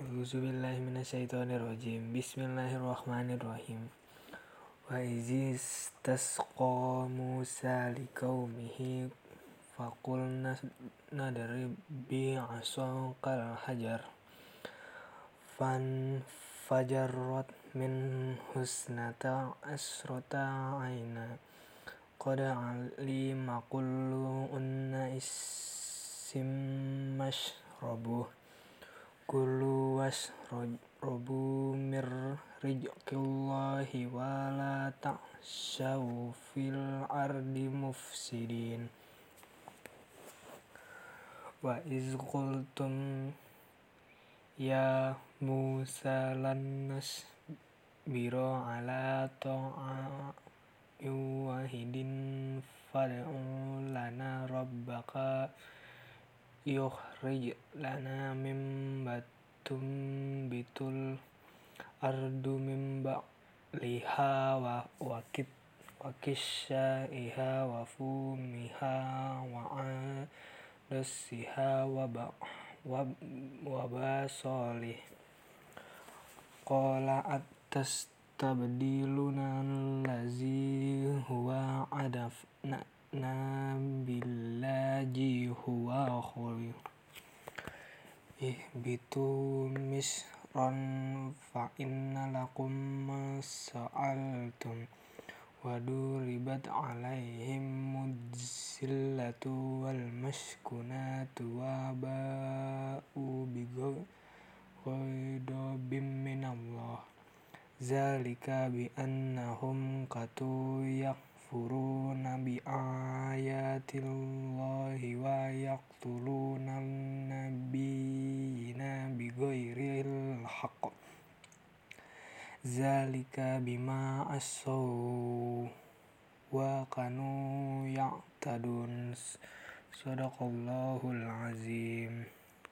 A'udzubillahiminasyaitonirrojim Bismillahirrahmanirrahim. Wa izis tasqa Musa liqaumihi Faqulna nadrib bi'asaqal hajar. Fan fajarrat min husnata asrota aina Qad alima kullu unna issim mashrabuh Kulu washrabu mir rizqillahi wa la ta'shaw fil ardi mufsidin. Wa iz qultum ya Musa lan nasbira ala ta'in wahidin fad'u lana rabbaka yukhrij lana mimma tunbitul ardu min ba'liha wa qithaiha wa fumiha wa adasiha wa basalih qala atastabdiluna allazi huwa adna billazi huwa khair ihbitu misran fa inna lakum ma sa'altum wa duribat 'alaihimuz zillatu wal maskanatu wa ba'u bighadabin minallah. Dzalika bi annahum kanu yakfuruna bi ayatillahi wa yaqtuluna an-nabiyina bighairil haqq. Dzalika bima 'asaw wa kanu ya'tadun. Shadaqallahul azim